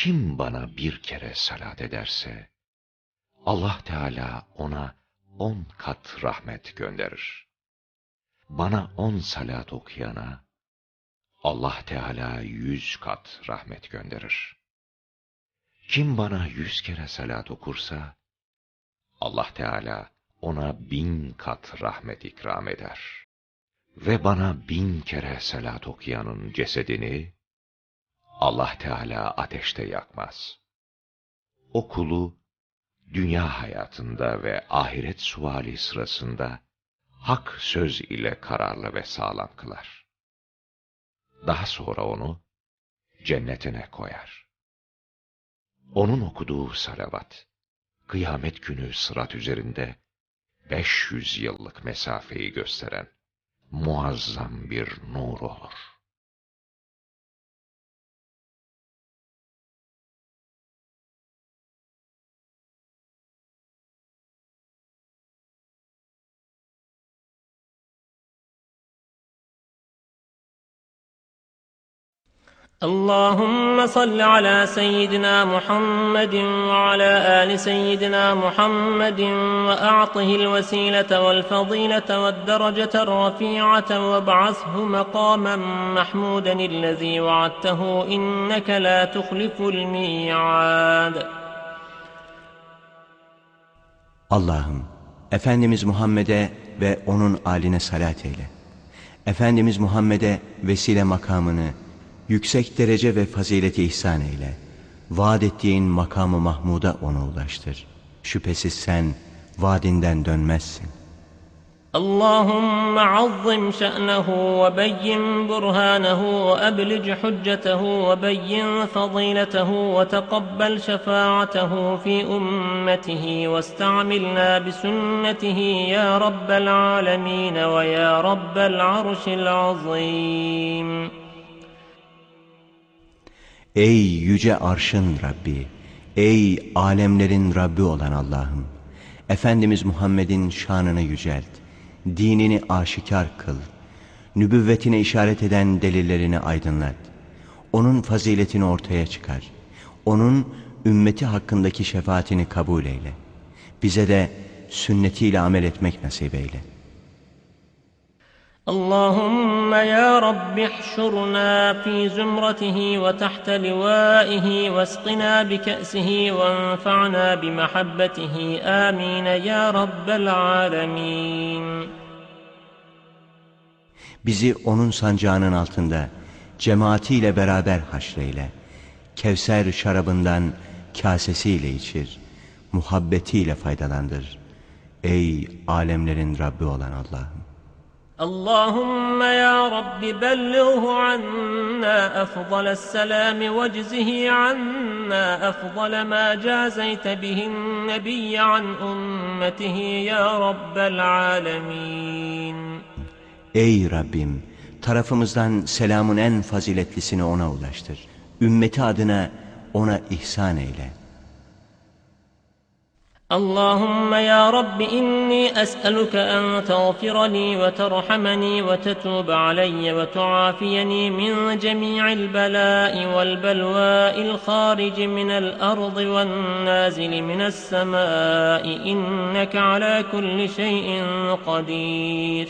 Kim bana bir kere salat ederse, Allah Teala ona on kat rahmet gönderir. Bana on salat okuyana, Allah Teala yüz kat rahmet gönderir. Kim bana yüz kere salat okursa, Allah Teala ona bin kat rahmet ikram eder. Ve bana bin kere salat okuyanın cesedini, Allah Teala ateşte yakmaz. O kulu, dünya hayatında ve ahiret suali sırasında, hak söz ile kararlı ve sağlam kılar. Daha sonra onu cennetine koyar. Onun okuduğu salavat, kıyamet günü sırat üzerinde 500 yıllık mesafeyi gösteren muazzam bir nur olur. اللهم صل على سيدنا محمد وعلى آل سيدنا محمد وأعطه الوسيلة والفضيلة والدرجة الرفيعة وابعثه مقاما محمودا الذي وعدته إنك لا تخلف الميعاد Allah'ım Efendimiz Muhammed'e ve onun aline salat eyle. Efendimiz Muhammed'e vesile makamını yüksek derece ve fazileti ihsan eyle. Vaad ettiğin makamı Mahmud'a onu ulaştır. Şüphesiz sen vaadinden dönmezsin. اللهم عظم شأنه وبين برهانه وأبلج حجته وبين فضيلته وتقبل شفاعته في أمته واستعملنا بسنته يا رب العالمين ويا رب العرش العظيم Ey yüce arşın Rabbi, ey alemlerin Rabbi olan Allah'ım, Efendimiz Muhammed'in şanını yücelt, dinini aşikar kıl, nübüvvetine işaret eden delillerini aydınlat, onun faziletini ortaya çıkar, onun ümmeti hakkındaki şefaatini kabul eyle, bize de sünnetiyle amel etmek nasip eyle. اللهم يا رب احشرنا في زمرته وتحت لوائه واسقنا بكأسه وانفعنا بمحبته آمين يا رب العالمين Bizi onun sancağının altında cemaatiyle beraber haşreyle. Kevser şarabından kasesiyle içir. Muhabbetiyle faydalandır. Ey alemlerin Rabbi olan Allah'ım. اللهم يا رب بلغه عنا أفضل السلام واجزه عنا أفضل ما جازيت به النبي عن أمته يا رب العالمين Ey Rabbim! Tarafımızdan selamın en faziletlisini ona ulaştır. Ümmeti adına ona ihsan eyle. اللهم يا رب إني أسألك أن تغفر لي وترحمني وتتوب علي وتعافيني من جميع البلاء والبلواء الخارج من الأرض والنازل من السماء. إنك على كل شيء قدير.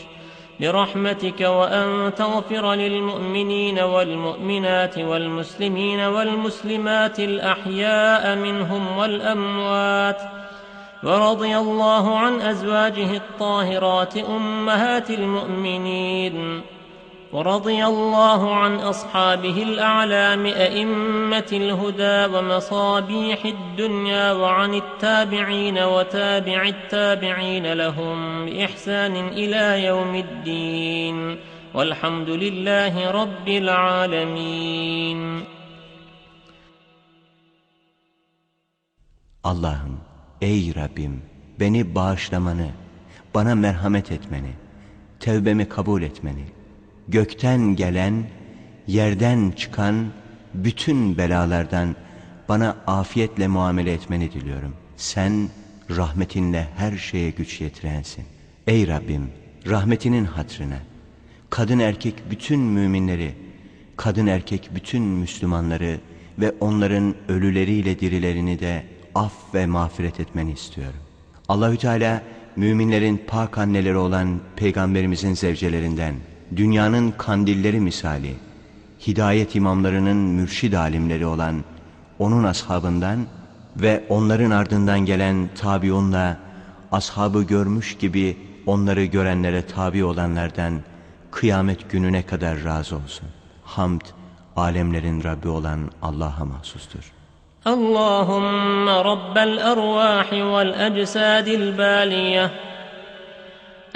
برحمتك وأن تغفر للمؤمنين والمؤمنات والمسلمين والمسلمات الأحياء منهم والأموات. ورضي الله عن أزواجه الطاهرات أمهات المؤمنين. ورضي الله عن أصحابه الأعلام أئمة الهدى ومصابيح الدنيا وعن التابعين وتابع التابعين لهم بإحسان إلى يوم الدين. والحمد لله رب العالمين. Allah'ım Ey Rabbim beni bağışlamanı, bana merhamet etmeni, tevbemi kabul etmeni, gökten gelen, yerden çıkan bütün belalardan bana afiyetle muamele etmeni diliyorum. Sen rahmetinle her şeye güç yetirensin. Ey Rabbim rahmetinin hatrına, kadın erkek bütün müminleri, kadın erkek bütün Müslümanları ve onların ölüleriyle dirilerini de af ve mağfiret etmeni istiyorum. Allahü Teala müminlerin pak anneleri olan peygamberimizin zevcelerinden, dünyanın kandilleri misali, hidayet imamlarının mürşid alimleri olan onun ashabından ve onların ardından gelen tabiunla ashabı görmüş gibi onları görenlere tabi olanlardan kıyamet gününe kadar razı olsun. Hamd, alemlerin Rabbi olan Allah'a mahsustur. اللهم رب الأرواح والأجساد البالية.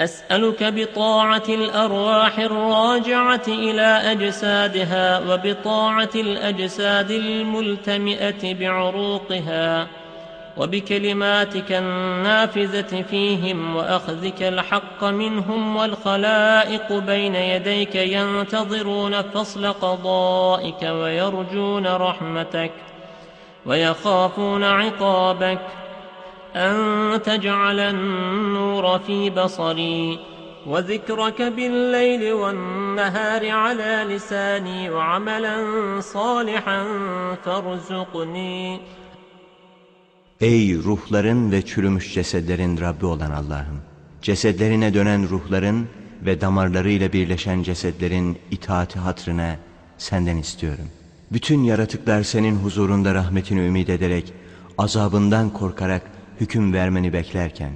أسألك بطاعة الأرواح الراجعة إلى أجسادها وبطاعة الأجساد الملتمئة بعروقها وبكلماتك النافذة فيهم وأخذك الحق منهم والخلائق بين يديك ينتظرون فصل قضائك ويرجون رحمتك. ويخافون عقابك أن تجعل النور في بصري وذكرك بالليل والنهار على لساني وعملا صالحا فارزقني Ey ruhların ve çürümüş cesedlerin Rabbi olan Allah'ım! Cesedlerine dönen ruhların ve damarlarıyla birleşen cesedlerin itaati hatrına senden istiyorum. Bütün yaratıklar senin huzurunda rahmetini ümit ederek, azabından korkarak hüküm vermeni beklerken,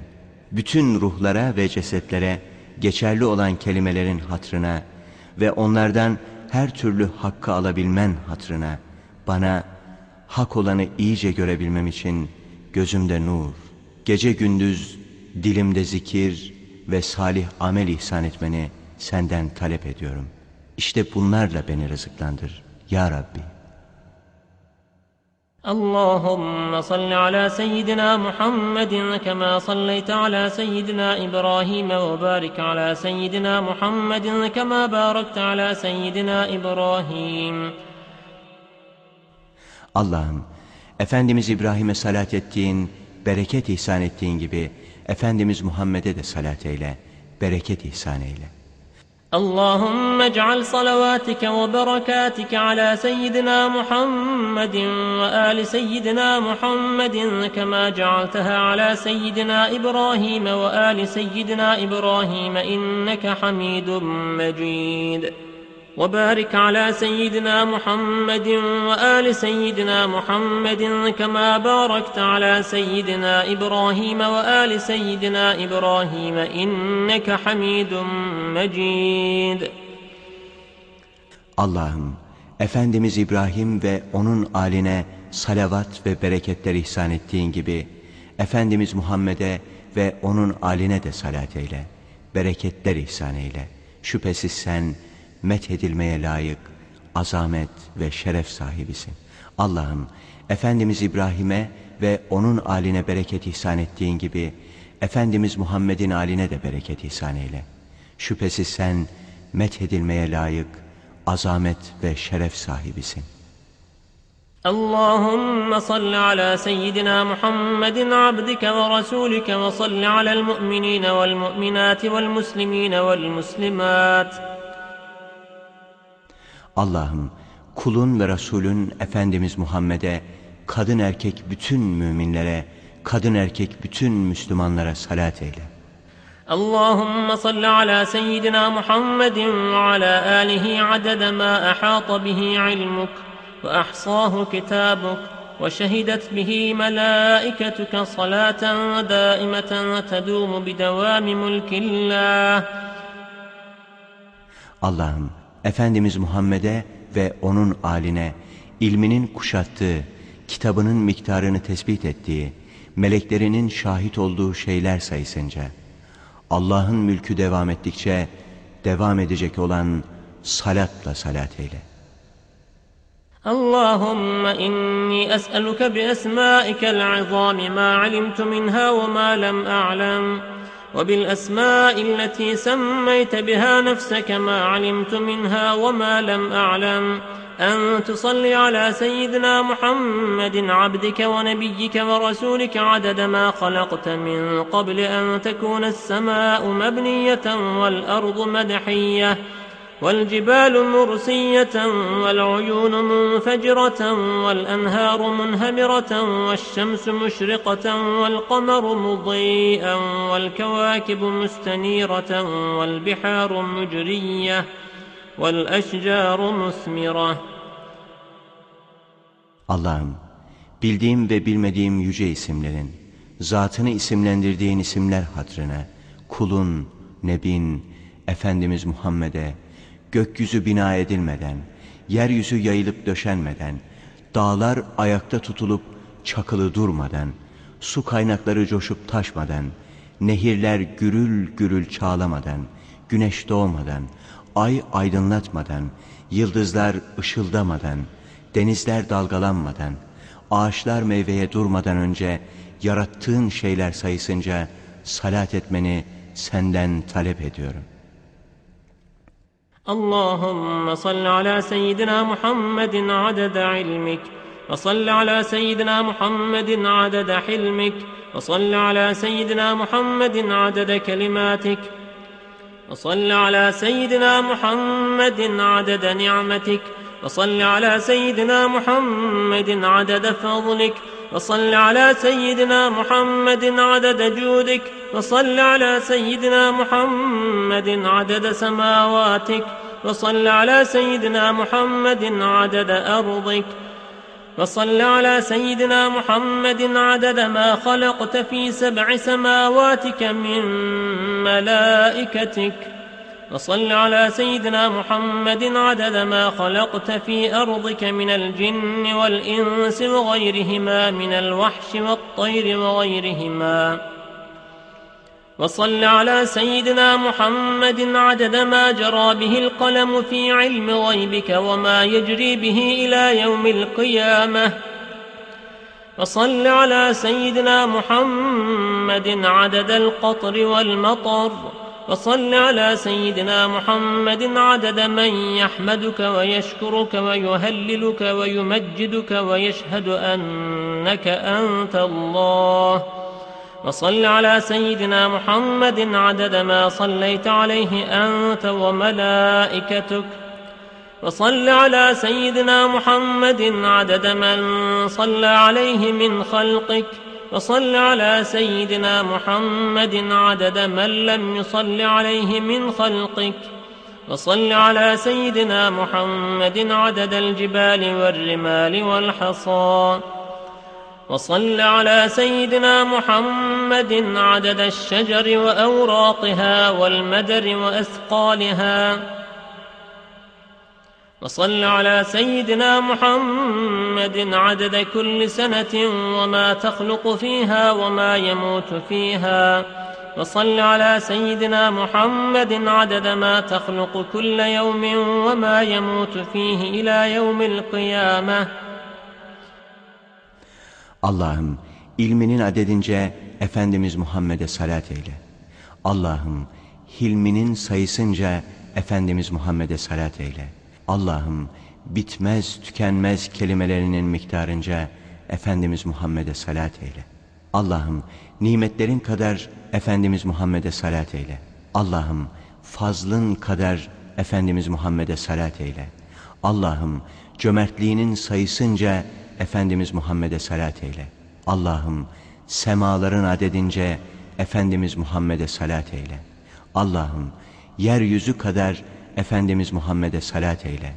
bütün ruhlara ve cesetlere geçerli olan kelimelerin hatrına ve onlardan her türlü hakkı alabilmen hatrına, bana hak olanı iyice görebilmem için gözümde nur, gece gündüz dilimde zikir ve salih amel ihsan etmeni senden talep ediyorum. İşte bunlarla beni rızıklandır ya Rabbi. اللهم صل على سيدنا محمد كما صليت على سيدنا إبراهيم وبارك على سيدنا محمد كما باركت على سيدنا إبراهيم Allah'ım, Efendimiz İbrahim'e salat ettiğin, bereket ihsan ettiğin gibi, Efendimiz Muhammed'e de salat eyle, bereket ihsan eyle. اللهم اجعل صلواتك وبركاتك على سيدنا محمد وآل سيدنا محمد كما جعلتها على سيدنا إبراهيم وآل سيدنا إبراهيم إنك حميد مجيد. وبارك على سيدنا محمد وآل سيدنا محمد كما باركت على سيدنا إبراهيم وآل سيدنا إبراهيم إنك حميد مجيد Allah'ım, Efendimiz İbrahim ve onun aline salavat ve bereketler ihsan ettiğin gibi, Efendimiz Muhammed'e ve onun aline de salat eyle, bereketler ihsan eyle. Şüphesiz sen methedilmeye layık, azamet ve şeref sahibisin. Allah'ım, Efendimiz İbrahim'e ve onun aline bereket ihsan ettiğin gibi, Efendimiz Muhammed'in aline de bereket ihsan eyle. Şüphesiz sen methedilmeye layık, azamet ve şeref sahibisin. اللهم صل على سيدنا محمد عبدك ورسولك وصل على المؤمنين والمؤمنات والمسلمين والمسلمات Allah'ım kulun ve Resulün Efendimiz Muhammed'e, kadın erkek bütün müminlere, kadın erkek bütün Müslümanlara salat eyle. اللهم صل على سيدنا محمد وعلى آله عدد ما أحاط به علمك وأحصاه كتابك وشهدت به ملائكتك صلاة دائمة تدوم بدوام ملك الله Allah'ım Efendimiz Muhammed'e ve onun aline ilminin kuşattığı, kitabının miktarını tespit ettiği, meleklerinin şahit olduğu şeyler sayısınca, Allah'ın mülkü devam ettikçe devam edecek olan salatla salat eyle. اللهم إني أسألك بأسمائك العظام ما علمت منها وما لم أعلم وبالأسماء التي سميت بها نفسك ما علمت منها وما لم أعلم. أن تصلي على سيدنا محمد عبدك ونبيك ورسولك عدد ما خلقت من قبل أن تكون السماء مبنية والأرض مدحية. والجبال مرسية والعيون منفجرة والأنهار منهمرة والشمس مشرقة والقمر مضيئا والكواكب مستنيرة والبحار مجرية والأشجار مثمرة Allah'ım, bildiğim ve bilmediğim yüce isimlerin, zatını isimlendirdiğin isimler hatrına, kulun, nebin, Efendimiz Muhammed'e, gökyüzü bina edilmeden, yeryüzü yayılıp döşenmeden, dağlar ayakta tutulup çakılı durmadan, su kaynakları coşup taşmadan, nehirler gürül gürül çağlamadan, güneş doğmadan, ay aydınlatmadan, yıldızlar ışıldamadan, denizler dalgalanmadan, ağaçlar meyveye durmadan önce yarattığın şeyler sayısınca salat etmeni senden talep ediyorum. اللهم صل على سيدنا محمد عدد علمك وصل على سيدنا محمد عدد حلمك وصل على سيدنا محمد عدد كلماتك وصل على سيدنا محمد عدد نعمتك وصل على سيدنا محمد عدد فضلك وصل على سيدنا محمد عدد جودك. وصل على سيدنا محمد عدد سماواتك. وصل على سيدنا محمد عدد أرضك. وصل على سيدنا محمد عدد ما خلقت في سبع سماواتك من ملائكتك. وصل على سيدنا محمد عدد ما خلقت في أرضك من الجن والإنس وغيرهما من الوحش والطير وغيرهما. وصل على سيدنا محمد عدد ما جرى به القلم في علم غيبك وما يجري به إلى يوم القيامة. وصل على سيدنا محمد عدد القطر والمطر وصل على سيدنا محمد عدد من يحمدك ويشكرك ويهللك ويمجدك ويشهد أنك أنت الله. وصل على سيدنا محمد عدد ما صليت عليه أنت وملائكتك. وصل على سيدنا محمد عدد من صلى عليه من خلقك. وصل على سيدنا محمد عدد من لم يصل عليه من خلقك. وصل على سيدنا محمد عدد الجبال والرمال والحصى. وصل على سيدنا محمد عدد الشجر وأوراقها والمدر وأثقالها. وصل على سيدنا محمد عدد كل سنة وما تخلق فيها وما يموت فيها وصل على سيدنا محمد عدد ما تخلق كل يوم وما يموت فيه إلى يوم القيامة Allah'ım ilminin adedince Efendimiz Muhammed'e salat eyle. Allah'ım hilminin sayısınca Efendimiz Muhammed'e salat eyle. Allah'ım bitmez tükenmez kelimelerinin miktarınca Efendimiz Muhammed'e salat eyle. Allah'ım nimetlerin kadar Efendimiz Muhammed'e salat eyle. Allah'ım fazlın kadar Efendimiz Muhammed'e salat eyle. Allah'ım cömertliğinin sayısınca Efendimiz Muhammed'e salat eyle. Allah'ım semaların adedince Efendimiz Muhammed'e salat eyle. Allah'ım yeryüzü kadar Efendimiz Muhammed'e salat eyle.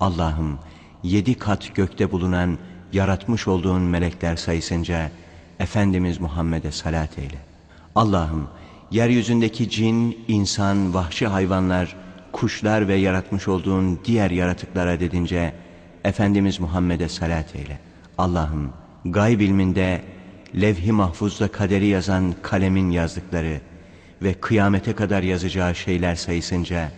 Allah'ım yedi kat gökte bulunan yaratmış olduğun melekler sayısınca Efendimiz Muhammed'e salat eyle. Allah'ım yeryüzündeki cin, insan, vahşi hayvanlar, kuşlar ve yaratmış olduğun diğer yaratıklara dedince Efendimiz Muhammed'e salat eyle. Allah'ım gayb ilminde levh-i mahfuzda kaderi yazan kalemin yazdıkları ve kıyamete kadar yazacağı şeyler sayısınca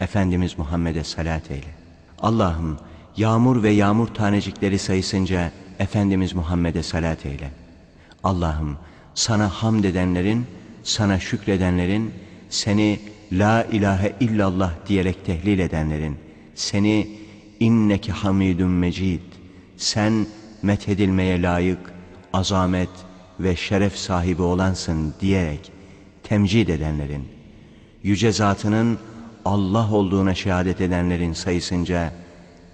Efendimiz Muhammed'e salat eyle. Allah'ım yağmur ve yağmur tanecikleri sayısınca Efendimiz Muhammed'e salat eyle. Allah'ım sana hamd edenlerin, sana şükredenlerin, seni la ilahe illallah diyerek tehlil edenlerin, seni inneki hamidun mecid, sen methedilmeye layık, azamet ve şeref sahibi olansın diyerek temcid edenlerin, yüce zatının Allah olduğuna şehadet edenlerin sayısınca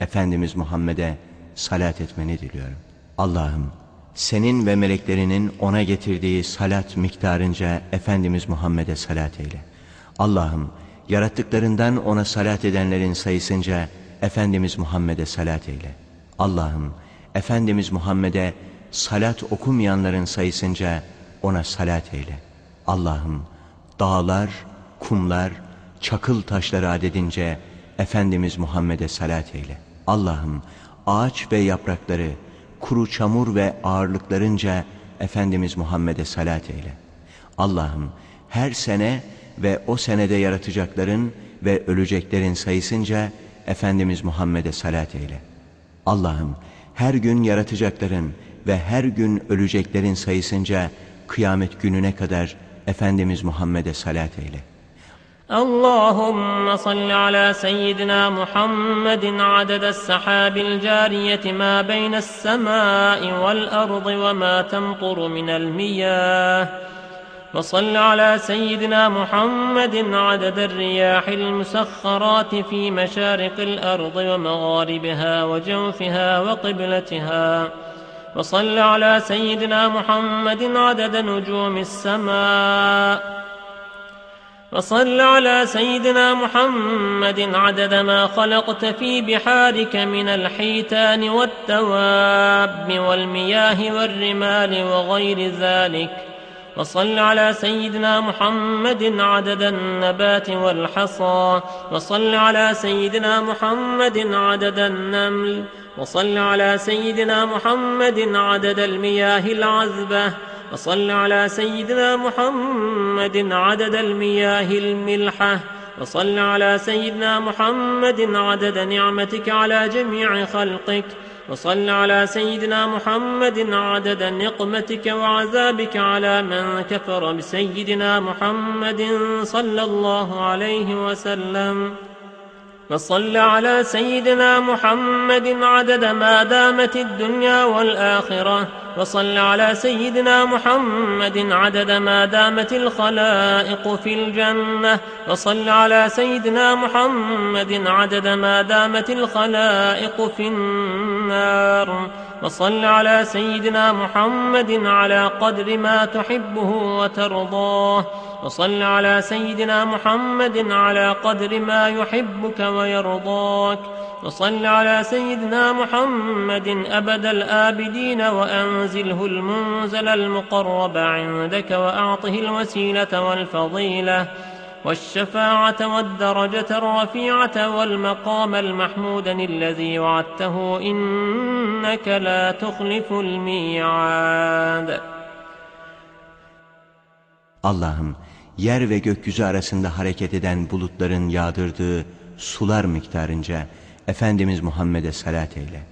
Efendimiz Muhammed'e salat etmeni diliyorum. Allah'ım senin ve meleklerinin ona getirdiği salat miktarınca Efendimiz Muhammed'e salat eyle. Allah'ım yarattıklarından ona salat edenlerin sayısınca Efendimiz Muhammed'e salat eyle. Allah'ım Efendimiz Muhammed'e salat okumayanların sayısınca ona salat eyle. Allah'ım dağlar, kumlar, çakıl taşları adedince Efendimiz Muhammed'e salat eyle. Allah'ım ağaç ve yaprakları, kuru çamur ve ağırlıklarınca Efendimiz Muhammed'e salat eyle. Allah'ım her sene ve o senede yaratacakların ve öleceklerin sayısınca Efendimiz Muhammed'e salat eyle. Allah'ım her gün yaratacakların ve her gün öleceklerin sayısınca kıyamet gününe kadar Efendimiz Muhammed'e salat eyle. اللهم صل على سيدنا محمد عدد السحاب الجارية ما بين السماء والأرض وما تمطر من المياه. وصل على سيدنا محمد عدد الرياح المسخرات في مشارق الأرض ومغاربها وجوفها وقبلتها. وصل على سيدنا محمد عدد نجوم السماء. وصل على سيدنا محمد عدد ما خلقت في بحارك من الحيتان والتواب والمياه والرمال وغير ذلك. وصل على سيدنا محمد عدد النبات والحصى. وصل على سيدنا محمد عدد النمل. وصل على سيدنا محمد عدد المياه العذبة. وصل على سيدنا محمد عدد المياه الملحة. وصل على سيدنا محمد عدد نعمتك على جميع خلقك. وصل على سيدنا محمد عدد نقمتك وعذابك على من كفر بسيدنا محمد صلى الله عليه وسلم. وصل على سيدنا محمد عدد ما دامت الدنيا والآخرة. وصل على سيدنا محمد عدد ما دامت الخلائق في الجنة. وصل على سيدنا محمد عدد ما دامت الخلائق في النار. وصل على سيدنا محمد على قدر ما تحبه وترضاه. وصل على سيدنا محمد على قدر ما يحبك ويرضاك. وصل على سيدنا محمد أبد الآبدين وأنزله المنزل المقرب عندك وأعطه الوسيلة والفضيلة والشفاعة والدرجة الرفيعة والمقام المحمود الذي وعدته إنك لا تخلف الميعاد. Allah'ım yer ve gökyüzü arasında hareket eden bulutların yağdırdığı sular miktarınca Efendimiz Muhammed'e salat eyle.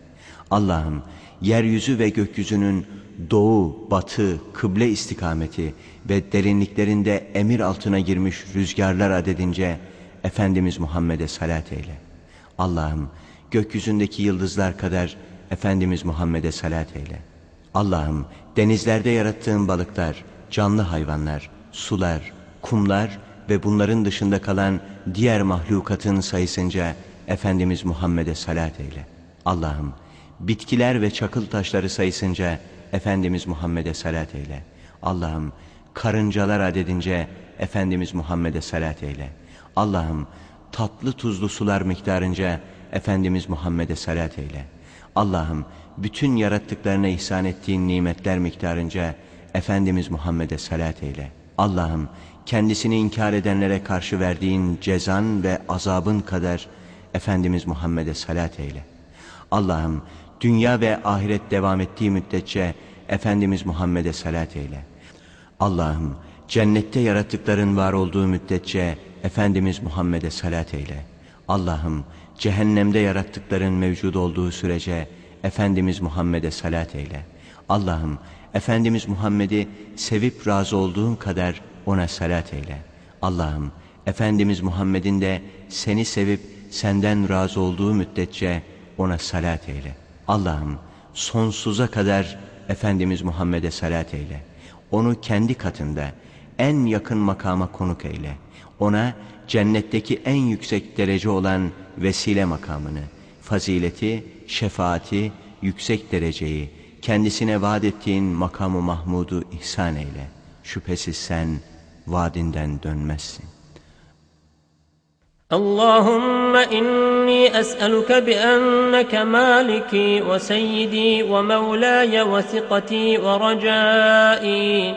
Allah'ım yeryüzü ve gökyüzünün doğu, batı, kıble istikameti ve derinliklerinde emir altına girmiş rüzgarlar adedince Efendimiz Muhammed'e salat eyle. Allah'ım gökyüzündeki yıldızlar kadar Efendimiz Muhammed'e salat eyle. Allah'ım denizlerde yarattığın balıklar, canlı hayvanlar, sular, kumlar ve bunların dışında kalan diğer mahlukatın sayısınca Efendimiz Muhammed'e salat eyle. Allah'ım bitkiler ve çakıl taşları sayısınca Efendimiz Muhammed'e salat eyle. Allah'ım karıncalar adedince Efendimiz Muhammed'e salat eyle. Allah'ım tatlı tuzlu sular miktarınca Efendimiz Muhammed'e salat eyle. Allah'ım bütün yarattıklarına ihsan ettiğin nimetler miktarınca Efendimiz Muhammed'e salat eyle. Allah'ım kendisini inkar edenlere karşı verdiğin cezan ve azabın kadar Efendimiz Muhammed'e salat eyle. Allah'ım dünya ve ahiret devam ettiği müddetçe Efendimiz Muhammed'e salat eyle. Allah'ım cennette yarattıkların var olduğu müddetçe Efendimiz Muhammed'e salat eyle. Allah'ım cehennemde yarattıkların mevcud olduğu sürece Efendimiz Muhammed'e salat eyle. Allah'ım Efendimiz Muhammed'i sevip razı olduğun kadar ona salat eyle. Allah'ım Efendimiz Muhammed'in de seni sevip senden razı olduğu müddetçe ona salat eyle. Allah'ım sonsuza kadar Efendimiz Muhammed'e salat eyle. Onu kendi katında en yakın makama konuk eyle. Ona cennetteki en yüksek derece olan vesile makamını, fazileti, şefaati, yüksek dereceyi, kendisine vaat ettiğin makamı Mahmud'u ihsan eyle. Şüphesiz sen vaadinden dönmezsin. اللهم إني أسألك بأنك مالكي وسيدي ومولاي وثقتي ورجائي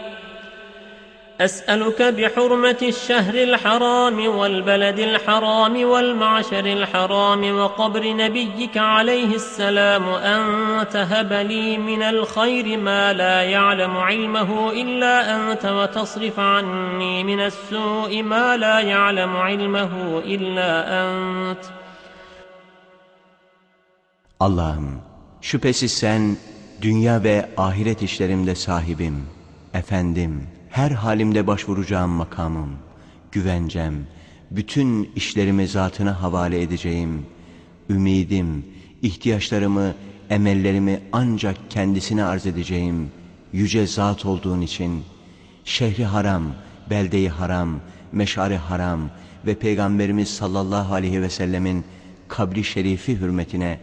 أسألك بحرمة الشهر الحرام والبلد الحرام والمعشر الحرام وقبر نبيك عليه السلام أن تهب لي من الخير ما لا يعلم علمه إلا أنت وتصرف عني من السوء ما لا يعلم علمه إلا أنت. Allah'ım şüphesiz sen dünya ve ahiret işlerimde sahibim, efendim, her halimde başvuracağım makamım, güvencem, bütün işlerimi zatına havale edeceğim, ümidim, ihtiyaçlarımı, emellerimi ancak kendisine arz edeceğim, yüce zat olduğun için, şehri haram, beldeyi haram, meşari haram ve Peygamberimiz sallallahu aleyhi ve sellemin kabri şerifi hürmetine,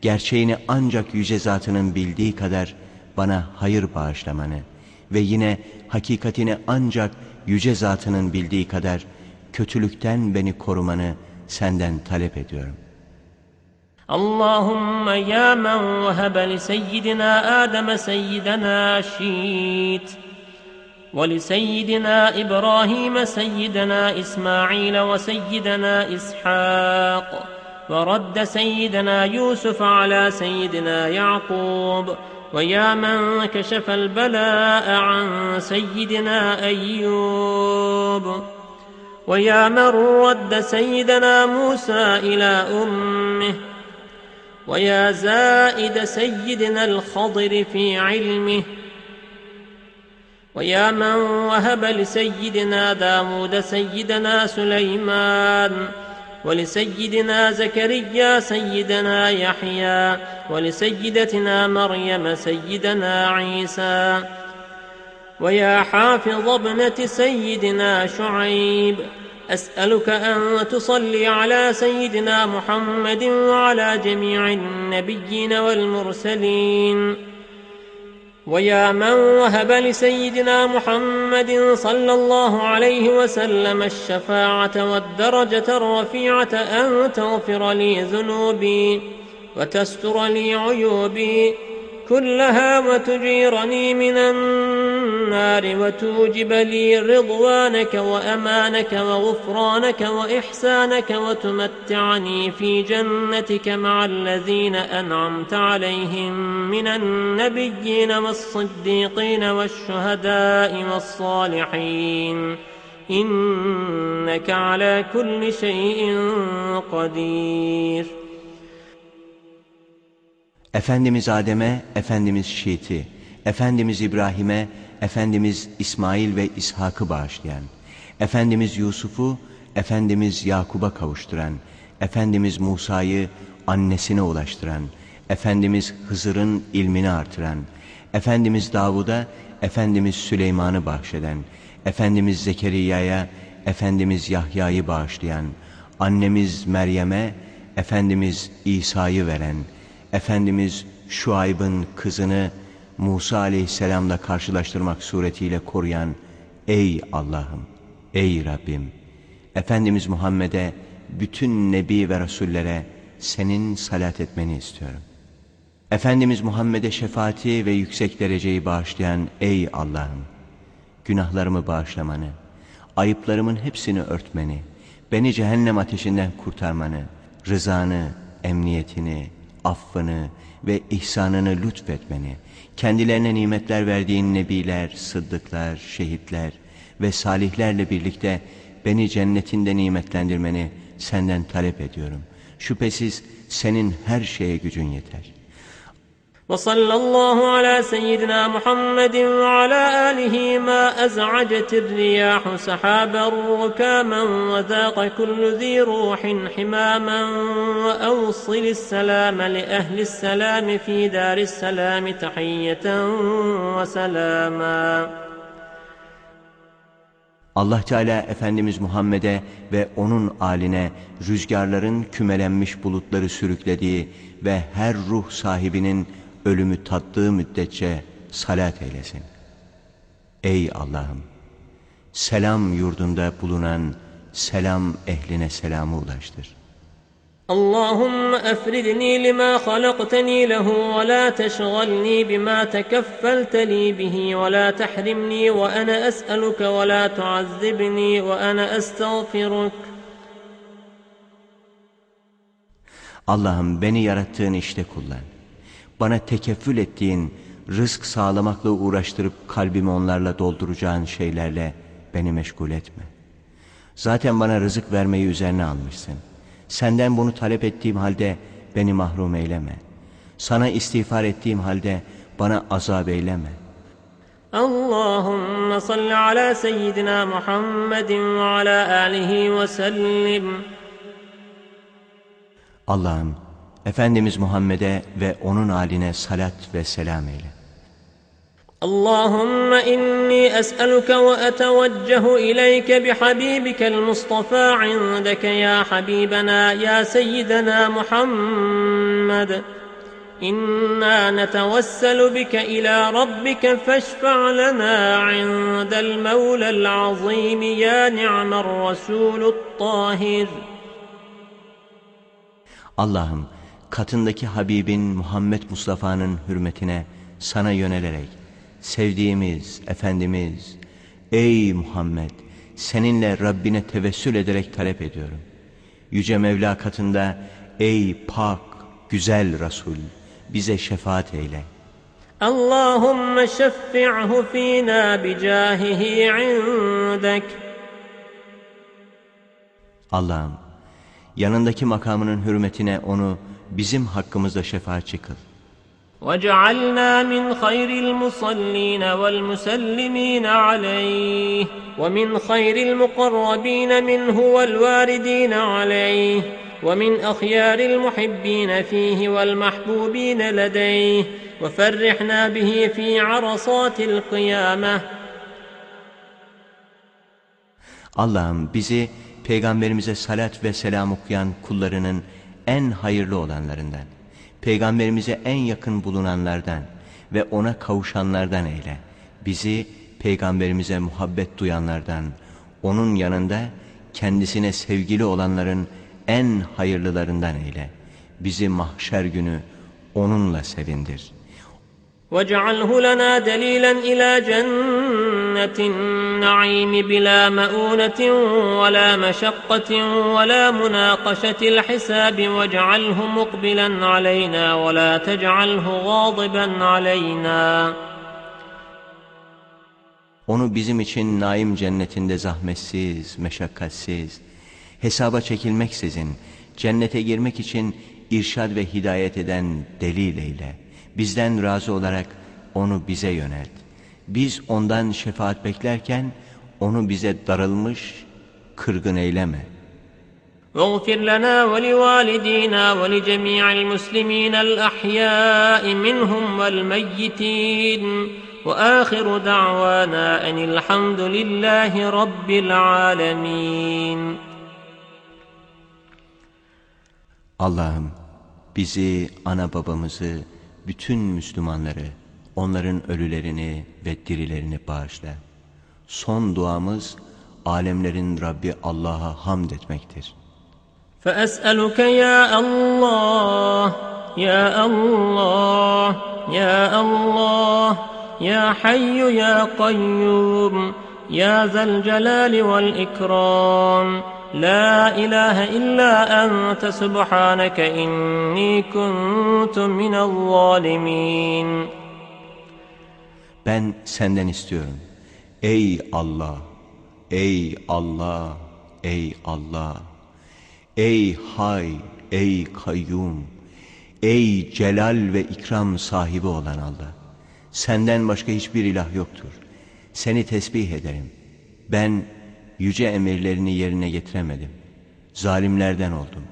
gerçeğini ancak yüce zatının bildiği kadar bana hayır bağışlamanı, ve yine hakikatini ancak yüce zatının bildiği kadar kötülükten beni korumanı senden talep ediyorum. اللهم يا من وهب لسيدنا آدم سيدنا شيت ولسيدنا إبراهيم سيدنا إسماعيل وسيدنا إسحاق ورد سيدنا يوسف على سيدنا يعقوب ويا من كشف البلاء عن سيدنا أيوب. ويا من رد سيدنا موسى إلى أمه. ويا زائد سيدنا الخضر في علمه. ويا من وهب لسيدنا داود سيدنا سليمان. ولسيدنا زكريا سيدنا يحيى ولسيدتنا مريم سيدنا عيسى ويا حافظ ابنة سيدنا شعيب أسألك أن تصلي على سيدنا محمد وعلى جميع النبيين والمرسلين. ويا من وهب لسيدنا محمد صلى الله عليه وسلم الشفاعة والدرجة الرفيعة أن تغفر لي ذنوبي وتستر لي عيوبي كلها وتجيرني من النار وتوجب لي رضوانك وأمانك وغفرانك وإحسانك وتمتعني في جنتك مع الذين أنعمت عليهم من النبيين والصديقين والشهداء والصالحين. إنك على كل شيء قدير. Efendimiz Adem'e, Efendimiz Şiit'i, Efendimiz İbrahim'e, Efendimiz İsmail ve İshak'ı bağışlayan, Efendimiz Yusuf'u, Efendimiz Yakub'a kavuşturan, Efendimiz Musa'yı annesine ulaştıran, Efendimiz Hızır'ın ilmini artıran, Efendimiz Davud'a, Efendimiz Süleyman'ı bahşeden, Efendimiz Zekeriya'ya, Efendimiz Yahya'yı bağışlayan, annemiz Meryem'e, Efendimiz İsa'yı veren, Efendimiz Şuayb'ın kızını Musa aleyhisselamla karşılaştırmak suretiyle koruyan Ey Allah'ım, ey Rabbim, Efendimiz Muhammed'e, bütün Nebi ve Resullere senin salat etmeni istiyorum. Efendimiz Muhammed'e şefaati ve yüksek dereceyi bağışlayan ey Allah'ım, günahlarımı bağışlamanı, ayıplarımın hepsini örtmeni, beni cehennem ateşinden kurtarmanı, rızanı, emniyetini, affını ve ihsanını lütfetmeni, kendilerine nimetler verdiğin nebiler, sıddıklar, şehitler ve salihlerle birlikte beni cennetinde nimetlendirmeni senden talep ediyorum. Şüphesiz senin her şeye gücün yeter. وصلى الله على سيدنا محمد وعلى آله ما أزعجت الرياح سحابا ركاما وذاق كل ذي روح حماما وأوصل السلام لأهل السلام في دار السلام تحية وسلاما Allah Teala Efendimiz Muhammed'e ve onun aline rüzgarların kümelenmiş bulutları sürüklediği ve her ruh sahibinin ölümü tattığı müddetçe salat eylesin. Ey Allah'ım! Selam yurdunda bulunan selam ehline selamı ulaştır. اللهم أفردني لما خلقتني له ولا تشغلني بما تكفلت لي به ولا تحرمني وأنا أسألك ولا تعذبني وأنا أستغفرك Allah'ım beni yarattığın işte kullan. bana tekeffül ettiğin, rızk sağlamakla uğraştırıp kalbimi onlarla dolduracağın şeylerle beni meşgul etme. Zaten bana rızık vermeyi üzerine almışsın. Senden bunu talep ettiğim halde beni mahrum eyleme. Sana istiğfar ettiğim halde bana azap eyleme. Allahümme salli ala seyyidina Muhammedin ve ala alihi ve sellim. Allah'ım Efendimiz Muhammed'e ve onun haline salat ve selam eyle. اللهم إني أسألك وأتوجه إليك بحبيبك المصطفى عندك يا حبيبنا يا سيدنا محمد إنا نتوسل بك إلى ربك فاشفع لنا عند المولى العظيم يا نعم الرسول الطاهر Allah'ım katındaki Habibin Muhammed Mustafa'nın hürmetine sana yönelerek sevdiğimiz Efendimiz ey Muhammed seninle Rabbine tevessül ederek talep ediyorum. Yüce Mevla katında ey pak güzel Resul bize şefaat eyle. Allahümme şeffi'hu fînâ bicahihi indek. Allah'ım yanındaki makamının hürmetine onu bizim hakkımızda şefaatçi kıl. واجعلنا من خير المصلين والمسلمين عليه ومن خير المقربين منه والواردين عليه ومن أخيار المحبين فيه والمحبوبين لديه وفرحنا به في عرصات القيامة Allah'ım bizi peygamberimize salat ve selam okuyan kullarının en hayırlı olanlarından, peygamberimize en yakın bulunanlardan ve ona kavuşanlardan eyle. Bizi peygamberimize muhabbet duyanlardan, onun yanında kendisine sevgili olanların en hayırlılarından eyle. Bizi mahşer günü onunla sevindir. واجعله لنا دليلا إلى جنة النعيم بلا مؤونة ولا مشقة ولا مناقشة الحساب واجعله مقبلا علينا ولا تجعله غاضبا علينا Onu bizim için naim cennetinde zahmetsiz, meşakkatsiz, hesaba çekilmeksizin, cennete girmek için irşad ve hidayet eden delil eyle. Bizden razı olarak onu bize yönelt. Biz ondan şefaat beklerken onu bize darılmış, kırgın eyleme. واغفر لنا ولوالدينا ولجميع المسلمين الأحياء منهم والميتين وآخر دعوانا أن الحمد لله رب العالمين Allah'ım bizi, ana babamızı, bütün Müslümanları, onların ölülerini ve dirilerini bağışla. Son duamız alemlerin Rabbi Allah'a hamd etmektir. فأسألك يا الله يا الله يا الله يا حي يا قيوم يا ذا الجلال والإكرام لا إله إلا أنت سبحانك إني كنت من الظالمين ben senden istiyorum. Ey Allah, ey Allah, ey Allah, ey Hay, ey Kayyum, ey Celal ve ikram sahibi olan Allah. Senden başka hiçbir ilah yoktur. Seni tesbih ederim. Ben yüce emirlerini yerine getiremedim. Zalimlerden oldum.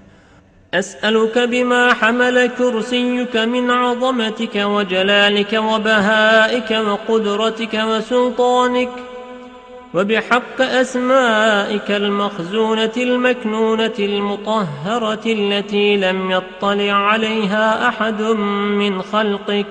أسألك بما حمل كرسيك من عظمتك وجلالك وبهائك وقدرتك وسلطانك وبحق أسمائك المخزونة المكنونة المطهرة التي لم يطلع عليها أحد من خلقك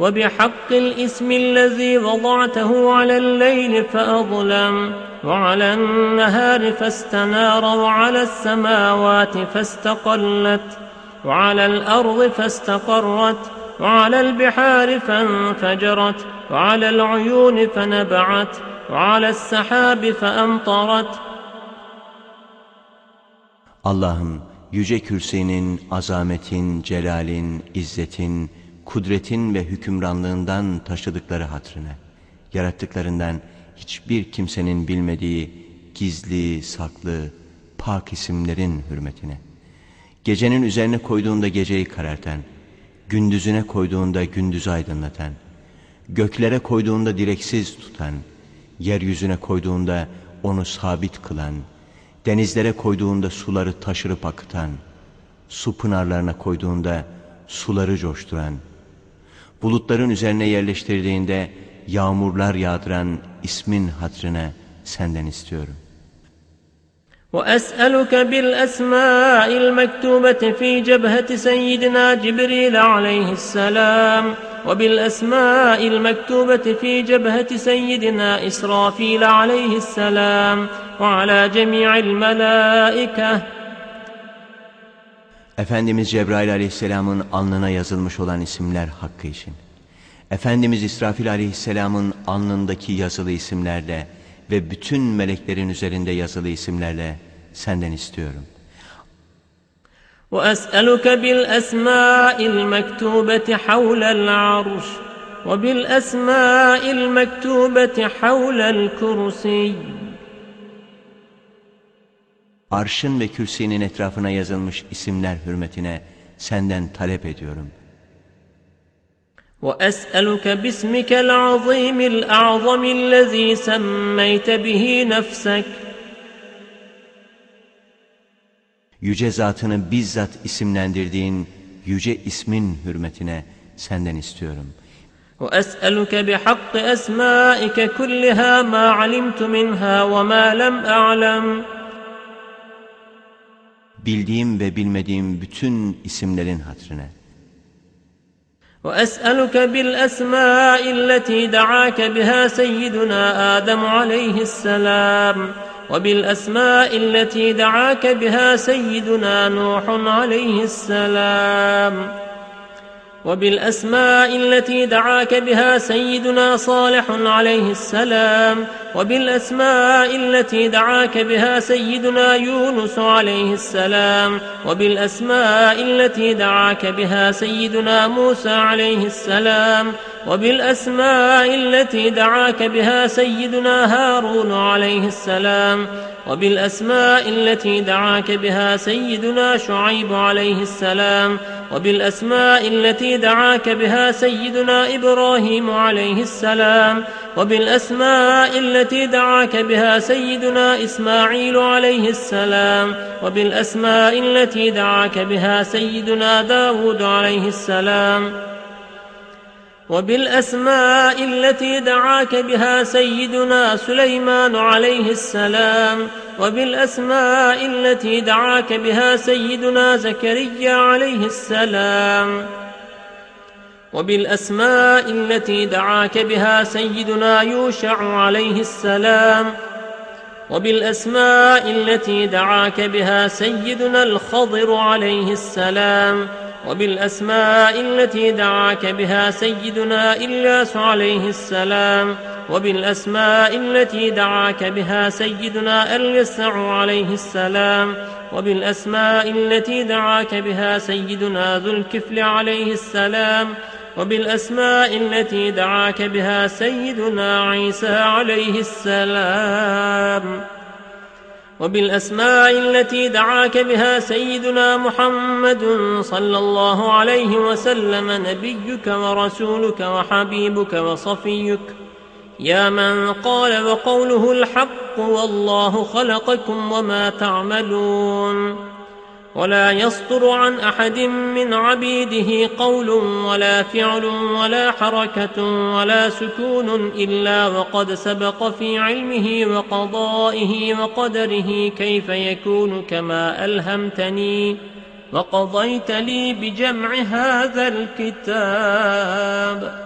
وبحق الإسم الذي وضعته على الليل فأظلم وعلى النهار فاستنار وعلى السماوات فاستقلت وعلى الأرض فاستقرت وعلى البحار فانفجرت وعلى العيون فنبعت وعلى السحاب فأمطرت. Allah'ım yüce kürsinin, azametin, celalin, izzetin, kudretin ve hükümranlığından taşıdıkları hatrına, yarattıklarından hiçbir kimsenin bilmediği gizli, saklı, pak isimlerin hürmetine, gecenin üzerine koyduğunda geceyi karartan, gündüzüne koyduğunda gündüzü aydınlatan, göklere koyduğunda direksiz tutan, yeryüzüne koyduğunda onu sabit kılan, denizlere koyduğunda suları taşırıp akıtan, su pınarlarına koyduğunda suları coşturan, bulutların üzerine yerleştirdiğinde yağmurlar yağdıran ismin hatrına senden istiyorum. وأسألك بالأسماء المكتوبة في جبهة سيدنا جبريل عليه السلام وبالأسماء المكتوبة في جبهة سيدنا إسرافيل عليه السلام وعلى جميع الملائكة Efendimiz Cebrail aleyhisselamın alnına yazılmış olan isimler hakkı için. Efendimiz İsrafil aleyhisselamın alnındaki yazılı isimlerle ve bütün meleklerin üzerinde yazılı isimlerle senden istiyorum. وأسألك بالأسماء المكتوبة حول العرش وبالأسماء المكتوبة حول الكرسي Arşın ve kürsinin etrafına yazılmış isimler hürmetine senden talep ediyorum. وأسألك باسمك العظيم الأعظم الذي سميت به نفسك Yüce zatını bizzat isimlendirdiğin yüce ismin hürmetine senden istiyorum. وأسألك بحق أسمائك كلها ما علمت منها وما لم أعلم Bildiğim ve bilmediğim bütün isimlerin hatrına. وأسألك بالأسماء التي دعاك بها سيدنا آدم عليه السلام وبالأسماء التي دعاك بها سيدنا نوح عليه السلام وبالأسماء التي دعاك بها سيدنا صالح عليه السلام وبالأسماء التي دعاك بها سيدنا يونس عليه السلام وبالأسماء التي دعاك بها سيدنا موسى عليه السلام وبالأسماء التي دعاك بها سيدنا هارون عليه السلام وبالأسماء التي دعاك بها سيدنا شعيب عليه السلام وبالأسماء التي دعاك بها سيدنا إبراهيم عليه السلام وبالأسماء التي دعاك بها سيدنا إسماعيل عليه السلام وبالأسماء التي دعاك بها سيدنا داود عليه السلام. وبالأسماء التي دعاك بها سيدنا سليمان عليه السلام وبالأسماء التي دعاك بها سيدنا زكريا عليه السلام وبالأسماء التي دعاك بها سيدنا يوشع عليه السلام وبالأسماء التي دعاك بها سيدنا الخضر عليه السلام وبالأسماء التي دعاك بها سيدنا إلياس عليه السلام وبالأسماء التي دعاك بها سيدنا اليسع عليه السلام وبالأسماء التي دعاك بها سيدنا ذو الكفل عليه السلام وبالأسماء التي دعاك بها سيدنا عيسى عليه السلام. وبالأسماء التي دعاك بها سيدنا محمد صلى الله عليه وسلم نبيك ورسولك وحبيبك وصفيك. يا من قال وقوله الحق والله خلقكم وما تعملون. ولا يصدر عن أحد من عبيده قول ولا فعل ولا حركة ولا سكون إلا وقد سبق في علمه وقضائه وقدره كيف يكون كما ألهمتني وقضيت لي بجمع هذا الكتاب.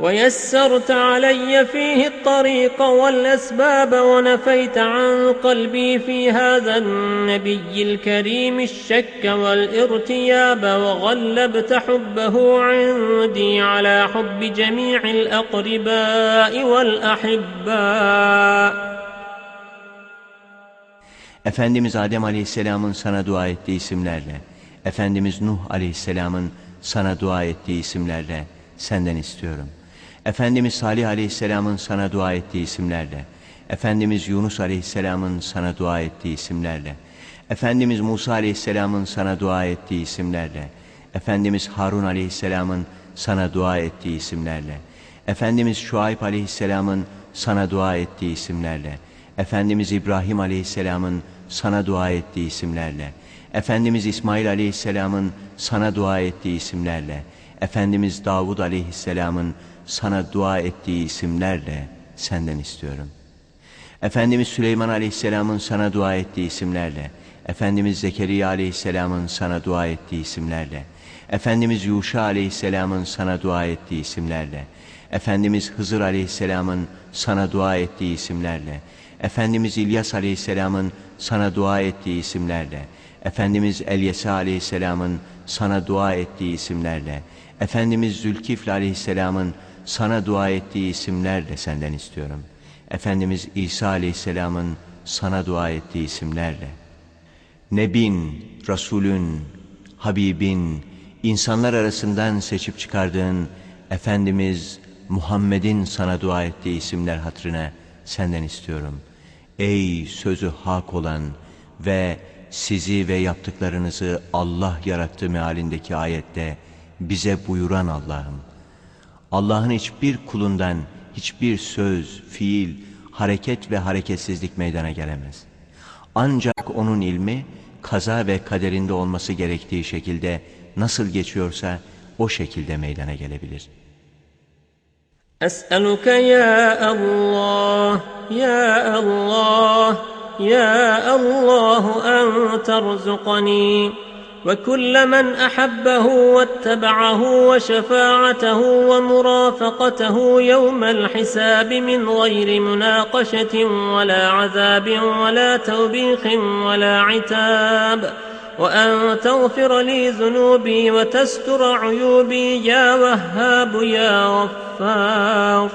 ويسرت علي فيه الطريق والأسباب ونفيت عن قلبي في هذا النبي الكريم الشك والارتياب وغلبت حبه عندي على حب جميع الأقرباء والأحباء Efendimiz Adem Aleyhisselam'ın sana dua ettiği isimlerle, Efendimiz Nuh Aleyhisselam'ın sana dua ettiği isimlerle senden istiyorum. Efendimiz Salih Aleyhisselam'ın sana dua ettiği isimlerle, Efendimiz Yunus Aleyhisselam'ın sana dua ettiği isimlerle, Efendimiz Musa Aleyhisselam'ın sana dua ettiği isimlerle, Efendimiz Harun Aleyhisselam'ın sana dua ettiği isimlerle, Efendimiz Şuayb Aleyhisselam'ın sana dua ettiği isimlerle, Efendimiz İbrahim Aleyhisselam'ın sana dua ettiği isimlerle, Efendimiz İsmail Aleyhisselam'ın sana dua ettiği isimlerle, Efendimiz Davud Aleyhisselam'ın sana dua ettiği isimlerle senden istiyorum. Efendimiz Süleyman Aleyhisselam'ın sana dua ettiği isimlerle, Efendimiz Zekeriya Aleyhisselam'ın sana dua ettiği isimlerle, Efendimiz Yuşa Aleyhisselam'ın sana dua ettiği isimlerle, Efendimiz Hızır Aleyhisselam'ın sana dua ettiği isimlerle, Efendimiz İlyas Aleyhisselam'ın sana dua ettiği isimlerle, Efendimiz Elyesa Aleyhisselam'ın sana dua ettiği isimlerle, Efendimiz Zülkifl Aleyhisselam'ın sana dua ettiği isimlerle senden istiyorum. Efendimiz İsa Aleyhisselam'ın sana dua ettiği isimlerle. Nebin, Resulün, Habibin, insanlar arasından seçip çıkardığın Efendimiz Muhammed'in sana dua ettiği isimler hatırına senden istiyorum. Ey sözü hak olan ve sizi ve yaptıklarınızı Allah yarattı mealindeki ayette bize buyuran Allah'ım. Allah'ın hiçbir kulundan hiçbir söz, fiil, hareket ve hareketsizlik meydana gelemez. Ancak onun ilmi kaza ve kaderinde olması gerektiği şekilde nasıl geçiyorsa o şekilde meydana gelebilir. أسألك يا الله يا الله يا الله أن ترزقني وكل من أحبه واتبعه وشفاعته ومرافقته يوم الحساب من غير مناقشة ولا عذاب ولا توبيخ ولا عتاب. وأن تغفر لي ذنوبي وتستر عيوبي يا وهاب يا غفار.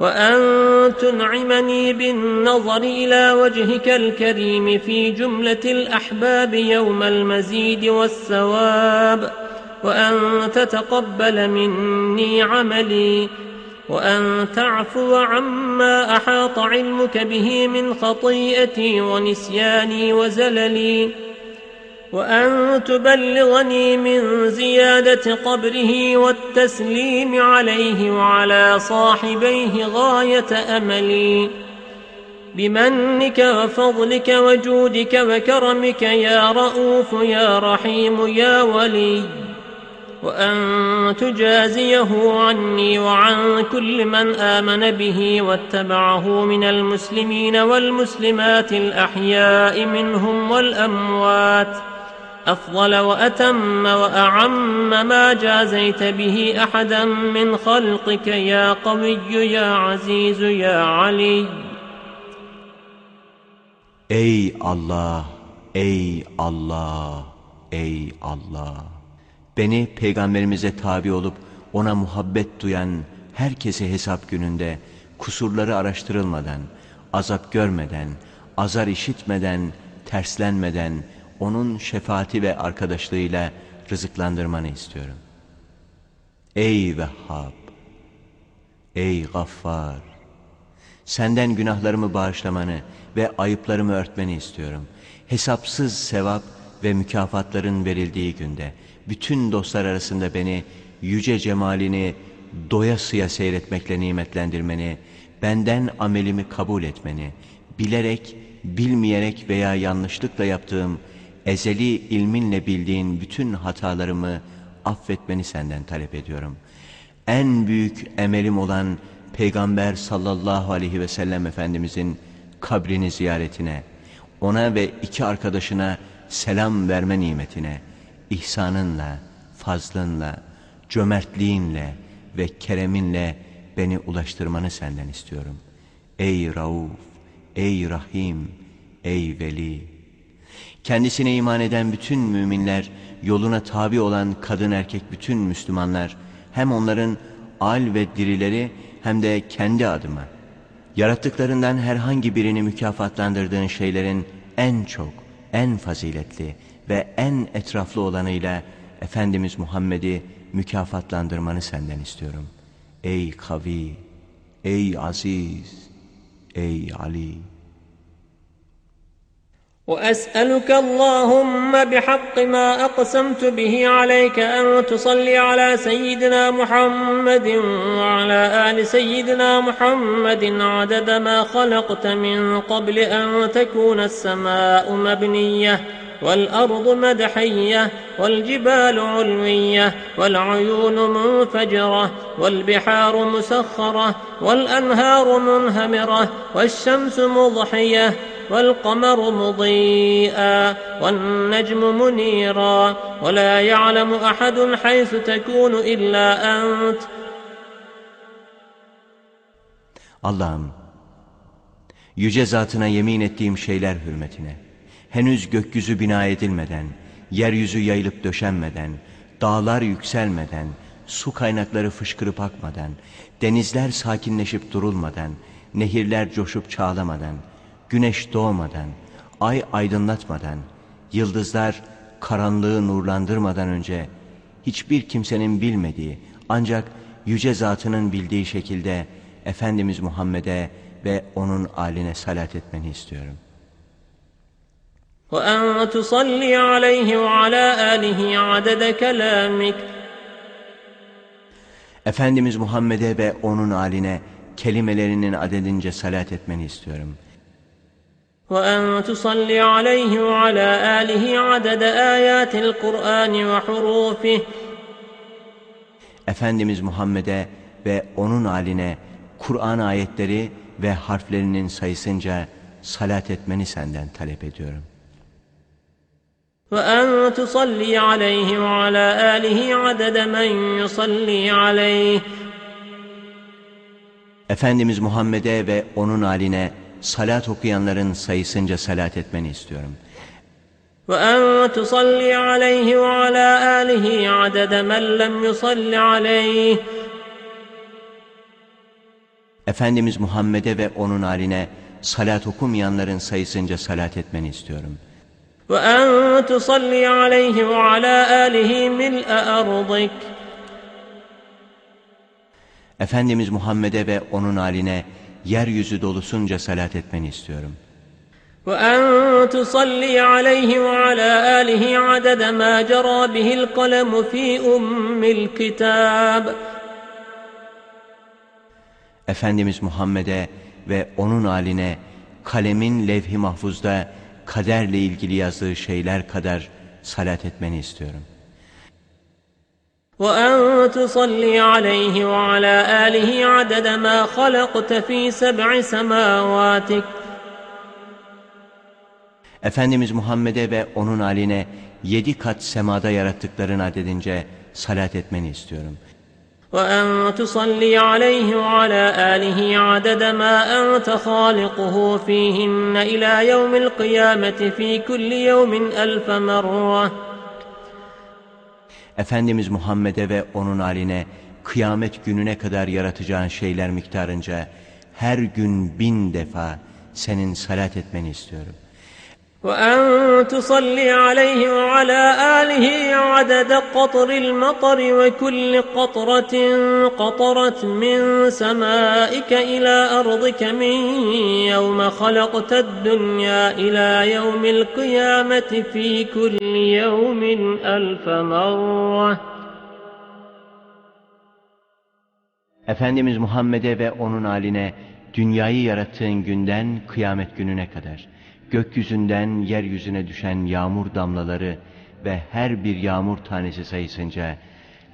وأن تنعمني بالنظر إلى وجهك الكريم في جملة الأحباب يوم المزيد والثواب وأن تتقبل مني عملي وأن تعفو عما أحاط علمك به من خطيئتي ونسياني وزللي. وأن تبلغني من زيادة قبره والتسليم عليه وعلى صاحبيه غاية أملي. بمنك وفضلك وجودك وكرمك يا رؤوف يا رحيم يا ولي. وأن تجازيه عني وعن كل من آمن به واتبعه من المسلمين والمسلمات الأحياء منهم والأموات. أفضل وأتم وأعم ما جازيت به أحدا من خلقك يا قوي يا عزيز يا علي Ey Allah, ey Allah, ey Allah. Beni peygamberimize tabi olup ona muhabbet duyan herkese hesap gününde kusurları araştırılmadan, azap görmeden, azar işitmeden, terslenmeden onun şefaati ve arkadaşlığıyla rızıklandırmanı istiyorum. Ey Vehhab, ey Gaffar, senden günahlarımı bağışlamanı ve ayıplarımı örtmeni istiyorum. Hesapsız sevap ve mükafatların verildiği günde bütün dostlar arasında beni yüce cemalini doyasıya seyretmekle nimetlendirmeni, benden amelimi kabul etmeni, bilerek, bilmeyerek veya yanlışlıkla yaptığım ezeli ilminle bildiğin bütün hatalarımı affetmeni senden talep ediyorum. En büyük emelim olan Peygamber sallallahu aleyhi ve sellem Efendimizin kabrini ziyaretine, ona ve iki arkadaşına selam verme nimetine, ihsanınla, fazlınla, cömertliğinle ve kereminle beni ulaştırmanı senden istiyorum. Ey Rauf, ey Rahim, ey Veli. Kendisine iman eden bütün müminler, yoluna tabi olan kadın erkek bütün Müslümanlar, hem onların al ve dirileri hem de kendi adıma, yarattıklarından herhangi birini mükafatlandırdığın şeylerin en çok, en faziletli ve en etraflı olanıyla Efendimiz Muhammed'i mükafatlandırmanı senden istiyorum. Ey kavi, ey aziz, ey Ali. وأسألك اللهم بحق ما أقسمت به عليك أن تصلي على سيدنا محمد وعلى آل سيدنا محمد عدد ما خلقت من قبل أن تكون السماء مبنية والأرض مدحية والجبال علوية والعيون منفجرة والبحار مسخرة والأنهار منهمرة والشمس مضحية والقمر مضيئا والنجم منيرا ولا يعلم أحد حيث تكون إلا أنت Allah'ım, yüce zatına yemin ettiğim şeyler hürmetine, henüz gökyüzü bina edilmeden, yeryüzü yayılıp döşenmeden, dağlar yükselmeden, su kaynakları fışkırıp akmadan, denizler sakinleşip durulmadan, nehirler coşup çağlamadan, güneş doğmadan, ay aydınlatmadan, yıldızlar karanlığı nurlandırmadan önce, hiçbir kimsenin bilmediği ancak yüce zatının bildiği şekilde Efendimiz Muhammed'e ve onun aline salat etmeni istiyorum. وأن تصلي عليه وعلى آله عدد كلامك Efendimiz Muhammed'e ve onun aline kelimelerinin adedince salat etmeni istiyorum. وأن تصلي عليه وعلى آله عدد آيات القرآن وحروفه Efendimiz Muhammed'e ve onun aline Kur'an ayetleri ve harflerinin sayısınca salat etmeni senden talep ediyorum. وأن تصلي عليه وعلى آله عدد من يصلي عليه Efendimiz Muhammed'e ve onun aline salat okuyanların sayısınca salat etmeni istiyorum. وأن تصلي عليه وعلى آله عدد من لم يصل عليه Efendimiz Muhammed'e ve onun aline salat okumayanların sayısınca salat etmeni istiyorum. وأن تصلي عليه وعلى آله ملء أرضك Efendimiz Muhammed'e ve onun aline yeryüzü dolusunca salat etmeni istiyorum. وأن تصلي عليه وعلى آله عدد ما جرى به القلم في أم الكتاب Efendimiz Muhammed'e ve onun aline kalemin levh-i mahfuzda kaderle ilgili yazdığı şeyler kadar salat etmeni istiyorum. وأن تصلي عليه وعلى آله عدد ما خلقت في سبع سماواتك Efendimiz Muhammed'e ve onun aline yedi kat semada yarattıkların adedince salat etmeni istiyorum. وأن تصلي عليه وعلى آله عدد ما أنت خالقه فيهن إلى يوم القيامة في كل يوم ألف مرة Efendimiz Muhammed'e ve onun aline kıyamet gününe kadar yaratacağın şeyler miktarınca her gün bin defa senin salat etmeni istiyorum. وأن تصلي عليه وعلى آله عدد قطر المطر وكل قطرة قطرت من سمائك إلى أرضك من يوم خلقت الدنيا إلى يوم القيامة في كل يوم ألف مرة. Efendimiz Muhammed'e ve onun aline dünyayı yarattığın günden kıyamet gününe kadar. Gökyüzünden yeryüzüne düşen yağmur damlaları ve her bir yağmur tanesi sayısınca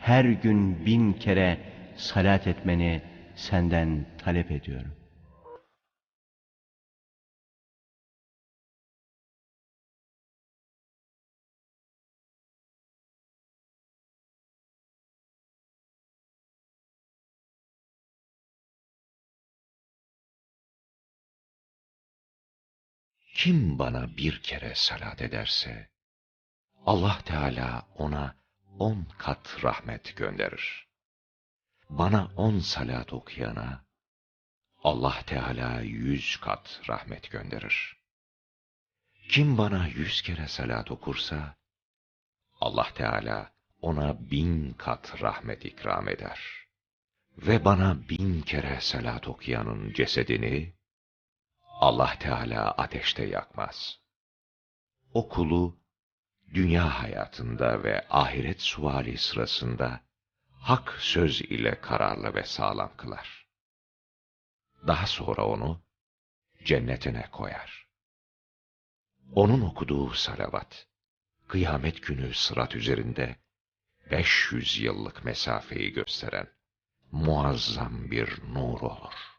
her gün bin kere salat etmeni senden talep ediyorum. Kim bana bir kere salat ederse, Allah Teala ona on kat rahmet gönderir. Bana on salat okuyana, Allah Teala yüz kat rahmet gönderir. Kim bana yüz kere salat okursa, Allah Teala ona bin kat rahmet ikram eder. Ve bana bin kere salat okuyanın cesedini, Allah Teala ateşte yakmaz. O kulu, dünya hayatında ve ahiret suvali sırasında, hak söz ile kararlı ve sağlam kılar. Daha sonra onu, cennetine koyar. Onun okuduğu salavat, kıyamet günü sırat üzerinde, 500 yıllık mesafeyi gösteren muazzam bir nur olur.